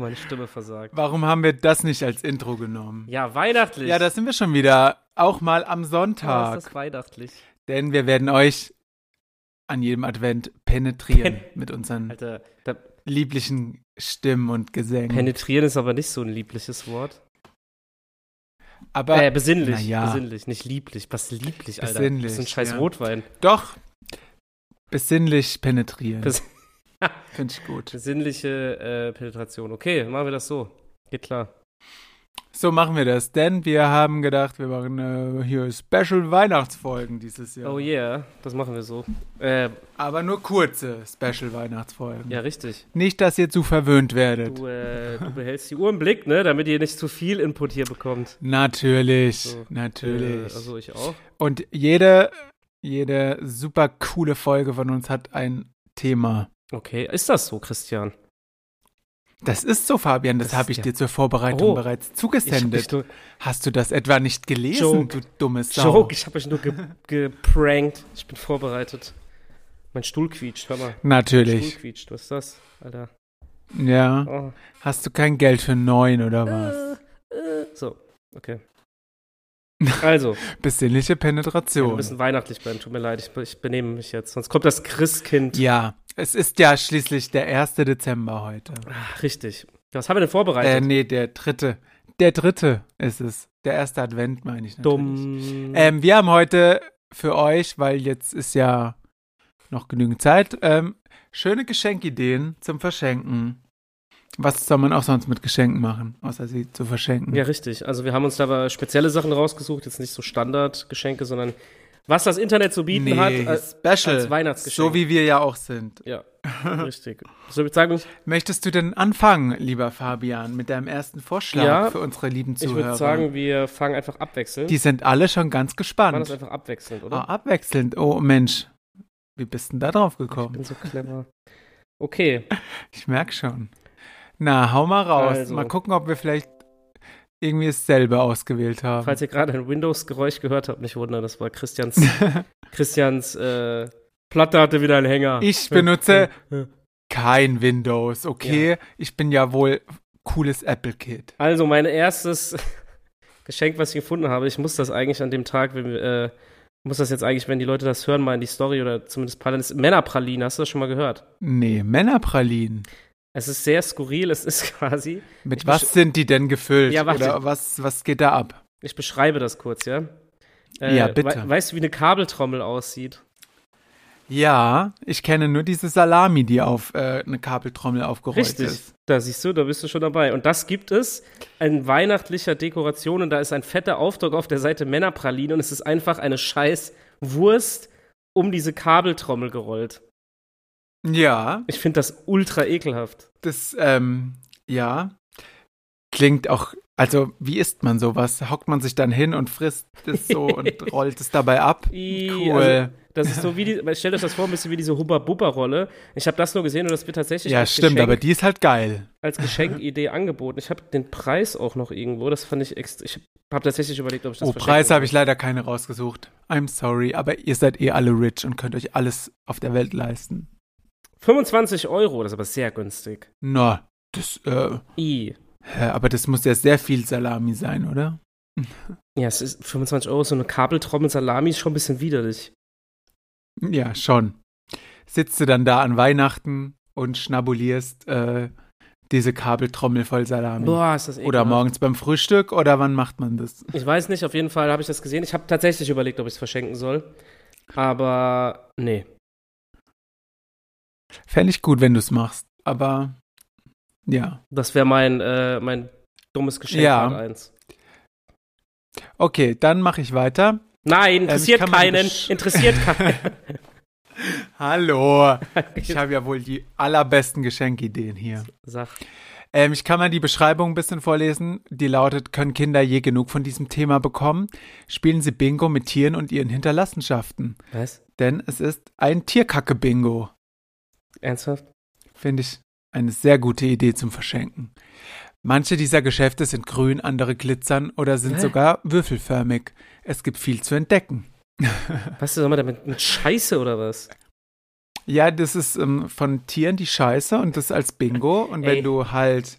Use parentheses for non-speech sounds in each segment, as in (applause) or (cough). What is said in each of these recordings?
Meine Stimme versagt. Warum haben wir das nicht als Intro genommen? Ja, weihnachtlich. Ja, da sind wir schon wieder. Auch mal am Sonntag. ist das weihnachtlich. Denn wir werden euch an jedem Advent penetrieren Pen- mit unseren Alter, lieblichen Stimmen und Gesängen. penetrieren ist aber nicht so ein liebliches Wort. Aber äh, besinnlich. ja. Besinnlich, nicht lieblich. Was lieblich, Alter? Besinnlich, das ist ein scheiß ja. Rotwein. doch besinnlich penetrieren. Bes- (laughs) Finde ich gut. Besinnliche äh, Penetration. Okay, machen wir das so. Geht klar. So machen wir das, denn wir haben gedacht, wir machen äh, hier Special Weihnachtsfolgen dieses Jahr. Oh yeah, das machen wir so. Äh, Aber nur kurze Special Weihnachtsfolgen. ja, richtig. Nicht, dass ihr zu verwöhnt werdet. Du, äh, du behältst die Uhr im Blick, ne? Damit ihr nicht zu viel Input hier bekommt. Natürlich, So, natürlich. Äh, also ich auch. Und jede, jede super coole Folge von uns hat ein Thema. Okay, ist das so, Christian? Das ist so, Fabian, das, Das habe ich ist dir zur Vorbereitung Oh. bereits zugesendet. Hast du das etwa nicht gelesen, Joke. du dummes Sau? Joke, ich habe euch nur ge geprankt. Ich bin vorbereitet. Mein Stuhl quietscht, hör mal. Stuhl Natürlich. quietscht, was ist das, Alter? Ja. Oh. Hast du kein Geld für neun oder was? Äh, äh. So, okay. Also, (laughs) Besinnliche wir Penetration. müssen weihnachtlich bleiben. Tut mir leid, ich, ich benehme mich jetzt. Sonst kommt das Christkind. Ja, es ist ja schließlich der 1. Dezember heute. Ah, richtig. Was haben wir denn Äh, vorbereitet? nee, der dritte. Der dritte ist es. Der erste Advent, meine ich natürlich. Dumm. Ähm, wir haben heute für euch, weil jetzt ist ja noch genügend Zeit, ähm, schöne Geschenkideen zum Verschenken. Was soll man auch sonst mit Geschenken machen, außer sie zu verschenken? Ja, richtig. Also wir haben uns da aber spezielle Sachen rausgesucht, jetzt nicht so Standardgeschenke, sondern was das Internet zu bieten nee, hat. äh, Special. als Weihnachtsgeschenk. So wie wir ja auch sind. Ja, (laughs) richtig. So, ich sagen, Möchtest du denn anfangen, lieber Fabian, mit deinem ersten Vorschlag Ja, für unsere lieben ich Zuhörer? würde sagen, wir fangen einfach abwechselnd. Die sind alle schon ganz gespannt. das einfach abwechselnd, Oh, oder? abwechselnd. Oh Mensch, wie bist denn da drauf ich gekommen? bin so clever. Okay, (laughs) Ich merk schon. Na, hau mal raus. Also. Mal gucken, ob wir vielleicht irgendwie dasselbe ausgewählt haben. falls ihr gerade ein Windows-Geräusch gehört habt, nicht wundern, das war Christians, (laughs) Christians äh, Platte hatte wieder einen Hänger. ich benutze Ja. kein Windows, okay? Ich bin ja wohl cooles Apple-Kid. Also mein erstes (laughs) Geschenk, was ich gefunden habe, ich muss das eigentlich an dem Tag, wenn wir, äh, muss das jetzt eigentlich, wenn die Leute das hören, mal in die Story oder zumindest Pralinen, ist Männerpralinen, hast du das schon mal gehört? Nee, Männerpralinen. Es ist sehr skurril, es ist (laughs) quasi, Mit was sind die denn gefüllt? Ja, warte. Oder was, was geht da ab? ich beschreibe das kurz, ja? Ja, bitte. we- weißt du, wie eine Kabeltrommel aussieht? Ja, ich kenne nur diese Salami, die auf äh, eine Kabeltrommel aufgerollt Richtig. ist. Da siehst du, da bist du schon dabei. Und das gibt es in weihnachtlicher Dekoration und da ist ein fetter Aufdruck auf der Seite Männerpraline und es ist einfach eine scheiß Wurst um diese Kabeltrommel gerollt. Ja, Ich finde das ultra ekelhaft. das, ähm, ja, klingt auch, also wie isst man sowas? Hockt man sich dann hin und frisst es so und (laughs) rollt es dabei ab? Cool. Also, das ist so wie die, stellt euch das vor, ein bisschen wie diese Hubba-Bubba-Rolle. Ich habe das nur gesehen und das wird tatsächlich ja, als, stimmt, Geschenk, aber die ist halt geil. als Geschenkidee angeboten. Ich habe den Preis auch noch irgendwo. Das fand ich extra. Ich habe tatsächlich überlegt, ob ich das Oh, Preis habe ich leider keine rausgesucht. I'm sorry, aber ihr seid eh alle rich und könnt euch alles auf der Welt leisten. 25 Euro, das ist aber sehr günstig. Na, das, äh, I. aber das muss ja sehr viel Salami sein, oder? Ja, es ist 25 Euro, so eine Kabeltrommel Salami ist schon ein bisschen widerlich. Ja, schon. Sitzt du dann da an Weihnachten und schnabulierst äh, diese Kabeltrommel voll Salami? Boah, ist das Oder ekelhaft. morgens beim Frühstück oder wann macht man das? Ich weiß nicht, auf jeden Fall habe ich das gesehen. Ich habe tatsächlich überlegt, ob ich es verschenken soll. Aber nee. Fände ich gut, wenn du es machst. Aber ja. Das wäre mein, äh, mein dummes Geschenk Ja. Part 1. Okay, dann mache ich weiter. Nein, interessiert Ähm, kann man keinen. Interessiert (laughs) keinen. Hallo. Ich habe ja wohl die allerbesten Geschenkideen hier. Sag. Ähm, ich kann mal die Beschreibung ein bisschen vorlesen. Die lautet, können Kinder je genug von diesem Thema bekommen? Spielen sie Bingo mit Tieren und ihren Hinterlassenschaften. Was? Denn es ist ein Tierkacke-Bingo. Ernsthaft? Finde ich eine sehr gute Idee zum Verschenken. Manche dieser Geschäfte sind grün, andere glitzern oder sind Hä? sogar würfelförmig. Es gibt viel zu entdecken. (laughs) Was soll man damit mit Scheiße oder was? Ja, das ist ähm, von Tieren die Scheiße und das als Bingo. Und wenn Ey. du halt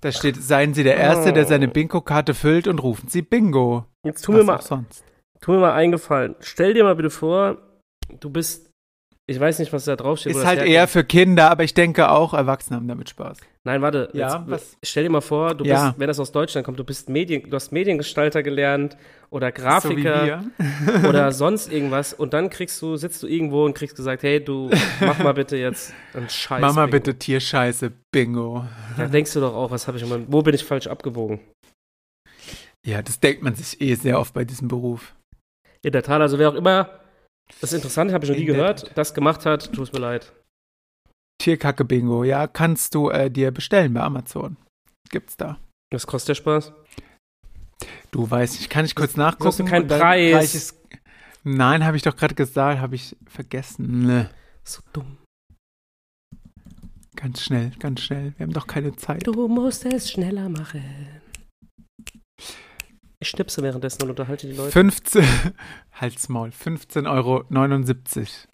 Da steht, seien Sie der Erste, der Oh. seine Bingo-Karte füllt und rufen Sie Bingo. Jetzt tu mir, Was mal, auch sonst. tu mir mal eingefallen. Stell dir mal bitte vor, du bist, ich weiß nicht, was da draufsteht. Ist halt eher für Kinder, aber ich denke auch Erwachsene haben damit Spaß. Nein, warte. Ja, jetzt, was? Stell dir mal vor, du Ja. bist, wenn das aus Deutschland kommt, du bist Medien, du hast Mediengestalter gelernt oder So Grafiker wir. (laughs) oder (laughs) sonst irgendwas und dann kriegst du, sitzt du irgendwo und kriegst gesagt, hey, du mach mal bitte jetzt einen Scheiß. Mama Bingo. bitte Tierscheiße, Bingo. Da denkst du doch auch, was habe ich immer, wo bin ich falsch abgewogen? Ja, das denkt man sich eh sehr oft bei diesem Beruf. In der Tat, also wer auch immer, das ist interessant, habe ich noch nie gehört, Tat. das gemacht hat, tut es mir leid. Tierkacke Bingo, ja, kannst du äh, dir bestellen bei Amazon. Gibt's da. Was kostet der Spaß? Du weißt, ich kann nicht kurz hast du nachgucken. keinen Preis. ich's- Nein, habe ich doch gerade gesagt, habe ich vergessen. Ne. So dumm. Ganz schnell, ganz schnell. Wir haben doch keine Zeit. Du musst es schneller machen. Ich schnipse währenddessen und unterhalte die Leute. 15, (laughs) halt's Maul, 15,79 Euro.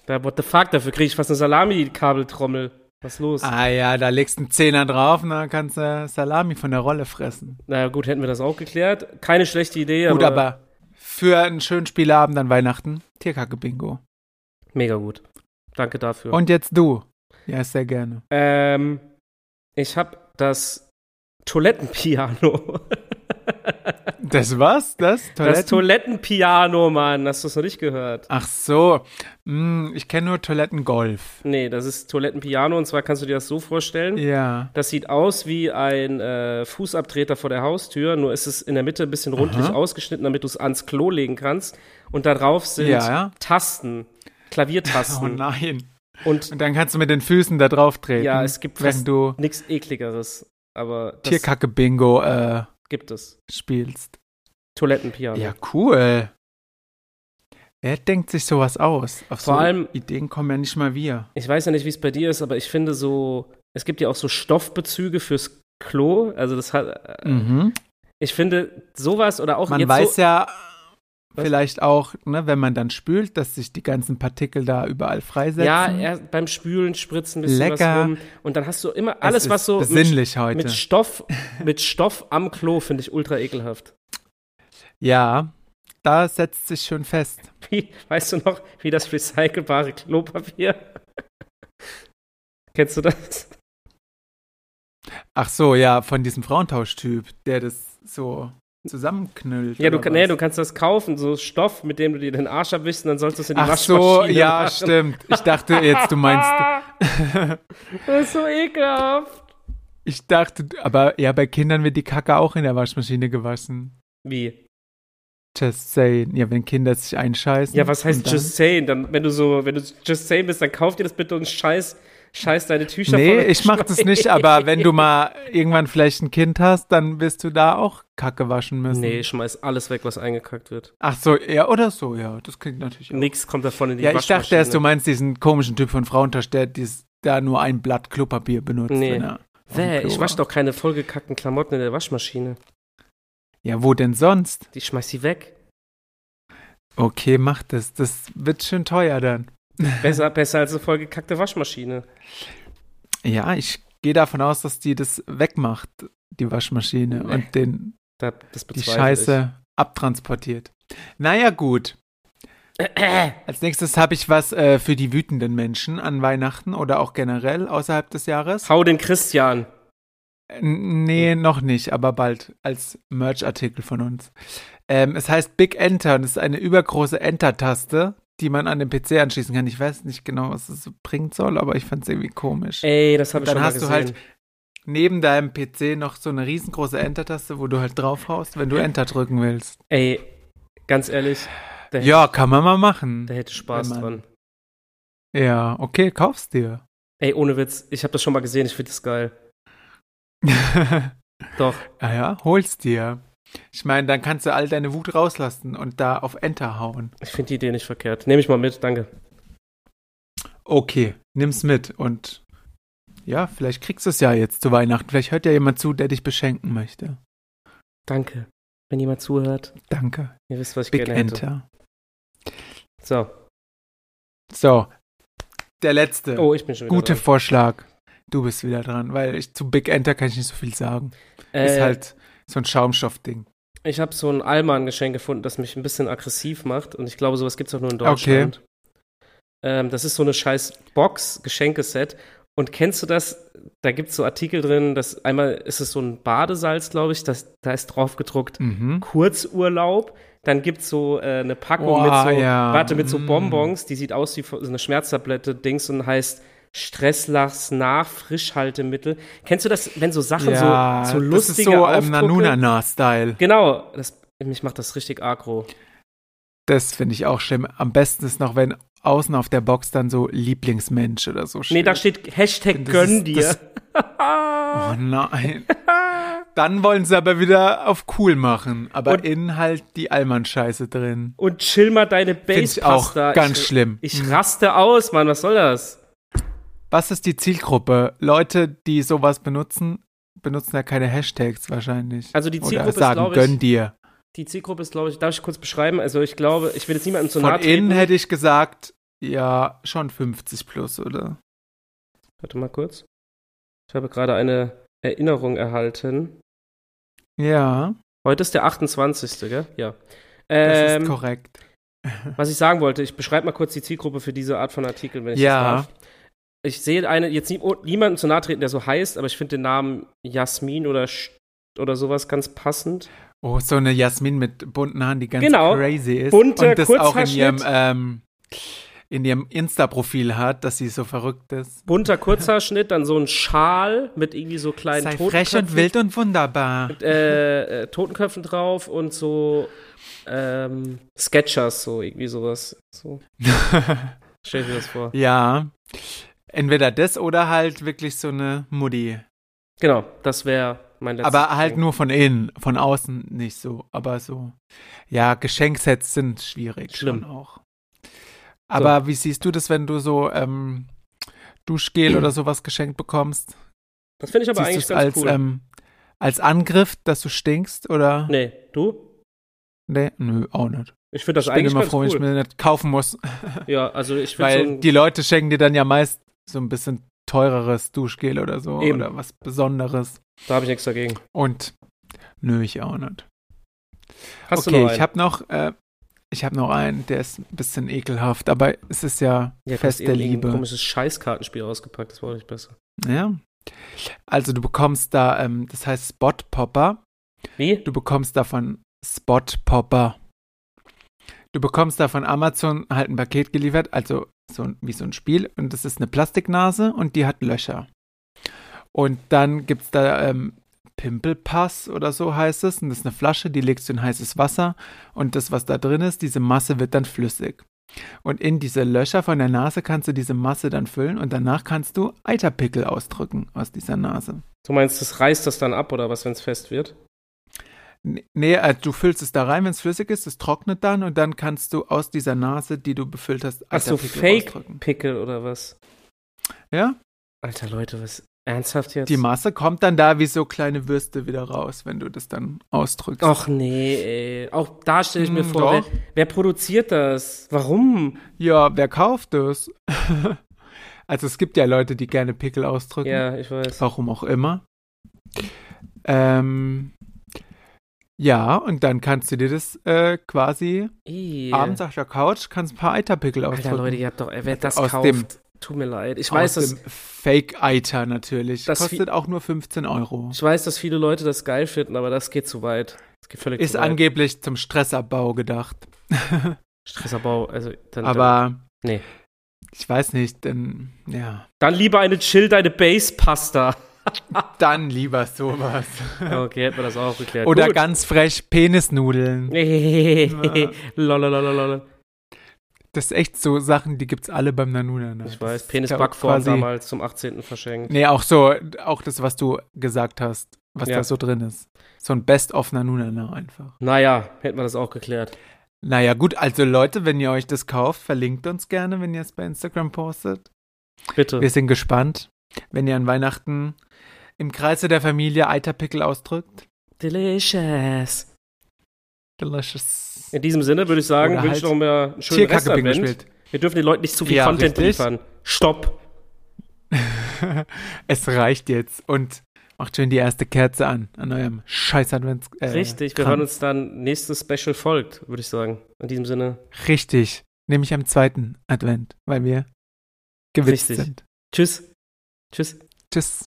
Da, what the fuck, dafür kriege ich fast eine Salami-Kabeltrommel. Was ist los? Ah ja, da legst du einen Zehner drauf und dann kannst du Salami von der Rolle fressen. Na gut, hätten wir das auch geklärt. Keine schlechte Idee, Gut, aber, aber für einen schönen Spielabend an Weihnachten, Tierkacke Bingo. mega gut. Danke dafür. Und jetzt du. Ja, sehr gerne. ähm, ich habe das Toilettenpiano. (laughs) Das was? Das? das Toiletten? Toilettenpiano, Mann. Hast du es noch nicht gehört? Ach so. Hm, ich kenne nur Toilettengolf. Nee, das ist Toilettenpiano und zwar kannst du dir das so vorstellen. Ja. Das sieht aus wie ein äh, Fußabtreter vor der Haustür, nur ist es in der Mitte ein bisschen rundlich Aha. ausgeschnitten, damit du es ans Klo legen kannst. Und da drauf sind Ja, ja. Tasten, (laughs) Oh Klaviertasten. nein. und Und dann kannst du mit den Füßen da drauf treten. ja, es gibt fast nichts ekligeres, aber das Tierkacke Bingo äh, gibt es. spielst. Toilettenpiano. Ja, cool. Wer denkt sich sowas aus? Auf Vor so allem- Ideen kommen ja nicht mal wir. Ich weiß ja nicht, wie es bei dir ist, aber ich finde so, es gibt ja auch so Stoffbezüge fürs Klo. Also das hat, äh, Mhm. ich finde sowas oder auch Man weiß so, ja Was? vielleicht auch, ne, wenn man dann spült, dass sich die ganzen Partikel da überall freisetzen. ja, erst beim Spülen spritzen ein bisschen Lecker. was rum und dann hast du immer Es alles, was so mit, heute. mit Stoff, mit Stoff am Klo finde ich ultra ekelhaft. ja, da setzt sich schon fest. Wie, weißt du noch, wie das recycelbare Klopapier? (laughs) Kennst du das? Ach so, ja, von diesem Frauentauschtyp, der das so zusammenknüllt. Ja, du, kann- nee, du kannst das kaufen, so Stoff, mit dem du dir den Arsch abwischst und dann sollst du es in die Ach Waschmaschine so, ja, machen. stimmt. Ich dachte jetzt, du meinst, (laughs) Das ist so ekelhaft. ich dachte, aber ja, bei Kindern wird die Kacke auch in der Waschmaschine gewaschen. Wie? Just saying. Ja, wenn Kinder sich einscheißen. Ja, was heißt just saying? Dann, wenn du so, wenn du just saying bist, dann kauf dir das bitte und scheiß, scheiß deine Tücher Nee, ich mach das nicht, aber wenn du mal irgendwann vielleicht ein Kind hast, dann wirst du da auch Kacke waschen müssen. Nee, ich schmeiß alles weg, was eingekackt wird. Ach so, ja, oder so, ja, das klingt natürlich auch. Nix kommt davon in die Ja, ich dachte erst, du meinst diesen komischen Typ von Frauentausch, der dies, da nur ein Blatt Klopapier benutzt. Nee. er Wäh, ich wasch war. doch keine vollgekackten Klamotten in der Waschmaschine. Ja, wo denn sonst? Die schmeiß sie weg. Okay, mach das. Das wird schön teuer dann. Besser, besser als eine vollgekackte Waschmaschine. Ja, ich gehe davon aus, dass die das wegmacht, die Waschmaschine, Nee. und den, Da, die Scheiße abtransportiert. Naja, gut. ich. (clears throat) Als nächstes habe ich was äh, für die wütenden Menschen an Weihnachten oder auch generell außerhalb des Jahres. Hau den Christian. Nee, noch nicht, aber bald als Merch-Artikel von uns. Ähm, es heißt Big Enter und es ist eine übergroße Enter-Taste, die man an den PC anschließen kann. Ich weiß nicht genau, was es bringen soll, aber ich fand es irgendwie komisch. Ey, das habe ich Dann schon mal hast du gesehen. halt neben deinem PC noch so eine riesengroße Enter-Taste, wo du halt draufhaust, wenn du Enter drücken willst. Ey, ganz ehrlich, Ja, kann man mal machen. der hätte Spaß dran. Ja, okay, kauf's dir. Ey, ohne Witz, ich habe das schon mal gesehen, ich finde das geil. (laughs) Doch. Ah ja, hol's dir. Ich meine, dann kannst du all deine Wut rauslassen und da auf Enter hauen. Ich finde die Idee nicht verkehrt. Nehme ich mal mit, danke. Okay, nimm's mit und ja, vielleicht kriegst du es ja jetzt zu Weihnachten. Vielleicht hört ja jemand zu, der dich beschenken möchte. Danke. Wenn jemand zuhört, Danke. ihr wisst, was ich Big gerne hätte. Enter. So. So, der letzte. Oh, ich bin schon wieder Gute dran. Vorschlag. du bist wieder dran, weil ich zu Big Enter kann ich nicht so viel sagen. Äh, Ist halt so ein Schaumstoffding. Ich habe so ein Alman-Geschenk gefunden, das mich ein bisschen aggressiv macht. Und ich glaube, sowas gibt es auch nur in Deutschland. Ähm, das ist so eine scheiß Box, Geschenkeset. Und kennst du das? Da gibt es so Artikel drin, dass einmal ist es so ein Badesalz, glaube ich, das, da ist drauf gedruckt Mhm. Kurzurlaub. Dann gibt es so äh, eine Packung Oh, mit so, ja. warte, mit so Mm. Bonbons, die sieht aus wie so eine Schmerztablette, Dings und heißt Stresslachs nach Frischhaltemittel. Kennst du das, wenn so Sachen Ja, so, so das ist lustige so ähm, Aufdrucke- Nanunana-Style. Genau, das, mich macht das richtig aggro. Das finde ich auch schlimm. Am besten ist noch, wenn außen auf der Box dann so Lieblingsmensch oder so steht. Nee, da steht Hashtag gönn dir. (laughs) Oh nein. Dann wollen sie aber wieder auf cool machen. Aber Und- innen halt die Allmann-Scheiße drin. Und chill mal deine Finde ich auch ganz ich, schlimm. Ich Mhm. raste aus, Mann, was soll das? Was ist die Zielgruppe? Leute, die sowas benutzen, benutzen ja keine Hashtags wahrscheinlich. Also die Zielgruppe Oder ist, sagen, glaube ich, gönn dir. Die Zielgruppe ist, glaube ich, darf ich kurz beschreiben? Also ich glaube, ich will jetzt niemandem zu Von nahe innen treten. hätte ich gesagt, ja, schon 50 plus, oder? Warte mal kurz. Ich habe gerade eine Erinnerung erhalten. Ja, Heute ist der 28. Gell? Ja. das Ähm, ist korrekt. was ich sagen wollte, ich beschreibe mal kurz die Zielgruppe für diese Art von Artikeln, wenn ich Ja. das darf. Ich sehe eine, jetzt nie, niemanden zu nahe treten, der so heißt, aber ich finde den Namen Jasmin oder, oder sowas ganz passend. Oh, so eine Jasmin mit bunten Haaren, die ganz Genau. crazy ist. Bunter und das auch in ihrem, ähm, in ihrem Insta-Profil hat, dass sie so verrückt ist. Bunter Kurzhaarschnitt, dann so ein Schal mit irgendwie so kleinen Sei Totenköpfen. frech und wild und wunderbar. mit, äh, äh, Totenköpfen drauf und so ähm, Sketchers, so irgendwie sowas. So, (laughs) stell dir das vor. ja. Entweder das oder halt wirklich so eine Mutti. Genau, das wäre mein letztes Aber halt Geschenk. nur von innen, von außen nicht so. Aber so. Ja, Geschenksets sind schwierig. Schlimm. Schon auch. Aber wie siehst du das, wenn du so ähm, Duschgel oder sowas geschenkt bekommst? Das finde ich aber Siehst eigentlich ganz als, cool. ähm, als Angriff, dass du stinkst? Oder? nee, du? Nee, nö, auch nicht. Ich finde das ich bin eigentlich immer ganz froh, wenn cool. ich mir nicht kaufen muss. ja, also ich finde (laughs) Weil so die Leute schenken dir dann ja meist so ein bisschen teureres Duschgel oder so. Eben. Oder was Besonderes. da habe ich nichts dagegen. Und nö, ich auch nicht. Hast okay, ich habe noch, äh, ich habe noch einen, der ist ein bisschen ekelhaft, aber es ist ja, ja, Fest der ein Liebe. komisches Scheißkartenspiel rausgepackt, das war auch nicht besser. Ja. Also du bekommst da, ähm, das heißt Spot Popper. Wie? Du bekommst davon Spot Popper. Du bekommst da von Amazon halt ein Paket geliefert, also so wie so ein Spiel. Und das ist eine Plastiknase und die hat Löcher. Und dann gibt's da ähm, Pimpelpass oder so heißt es. Und das ist eine Flasche, die legst du in heißes Wasser. Und das, was da drin ist, diese Masse wird dann flüssig. Und in diese Löcher von der Nase kannst du diese Masse dann füllen und danach kannst du Eiterpickel ausdrücken aus dieser Nase. Du meinst, das reißt das dann ab oder was, wenn es fest wird? Nee, äh, du füllst es da rein, wenn es flüssig ist, es trocknet dann und dann kannst du aus dieser Nase, die du befüllt hast, Ach so. Fake-Pickel oder was? Ja, Alter Leute, was? Ernsthaft jetzt? die Masse kommt dann da wie so kleine Würste wieder raus, wenn du das dann ausdrückst. Och nee, ey. Auch da stelle ich mir Hm, vor, wer, wer produziert das? Warum? Ja, wer kauft das? (laughs) also es gibt ja Leute, die gerne Pickel ausdrücken. Ja, ich weiß. Warum auch immer. Ähm, ja, und dann kannst du dir das äh, quasi Ih. abends auf der Couch, kannst ein paar Eiterpickel ausdrücken. Alter Leute, ihr habt doch, wer das Aus kauft, dem- tut mir leid. Ich Aus weiß, dass, dem Fake-Eiter natürlich. Das Kostet auch nur 15 Euro. ich weiß, dass viele Leute das geil finden, aber das geht zu weit. Das geht völlig Ist zu weit. angeblich zum Stressabbau gedacht. (laughs) Stressabbau, also dann, Aber Nee. ich weiß nicht, denn ja, dann, dann lieber eine Chill deine Base-Pasta. (laughs) dann lieber sowas. Okay, hätten wir das auch geklärt. Oder Gut. ganz frech Penisnudeln. (laughs) Lololololol. Das ist echt so Sachen, die gibt's alle beim Nanuna. Ne? Ich weiß, Penisbackform damals zum 18. verschenkt. Nee, auch so, auch das, was du gesagt hast, was Ja. da so drin ist. So ein Best-of Nanuna einfach. Naja, hätten wir das auch geklärt. Naja, gut, also Leute, wenn ihr euch das kauft, verlinkt uns gerne, wenn ihr es bei Instagram postet. Bitte. Wir sind gespannt, wenn ihr an Weihnachten im Kreise der Familie Eiterpickel ausdrückt. Delicious. Delicious. In diesem Sinne würde ich sagen, wünsche ich halt noch mehr einen schönen spielt. Wir dürfen den Leuten nicht zu viel Ja, Content richtig. liefern. Stopp. (laughs) es reicht jetzt. Und macht schön die erste Kerze an, an eurem scheiß Advents. Äh, Richtig, wir hören uns dann nächstes Special folgt, würde ich sagen. In diesem Sinne. Richtig. Nämlich am zweiten Advent, weil wir gewitzt Richtig. sind. Tschüss. Tschüss. Tschüss.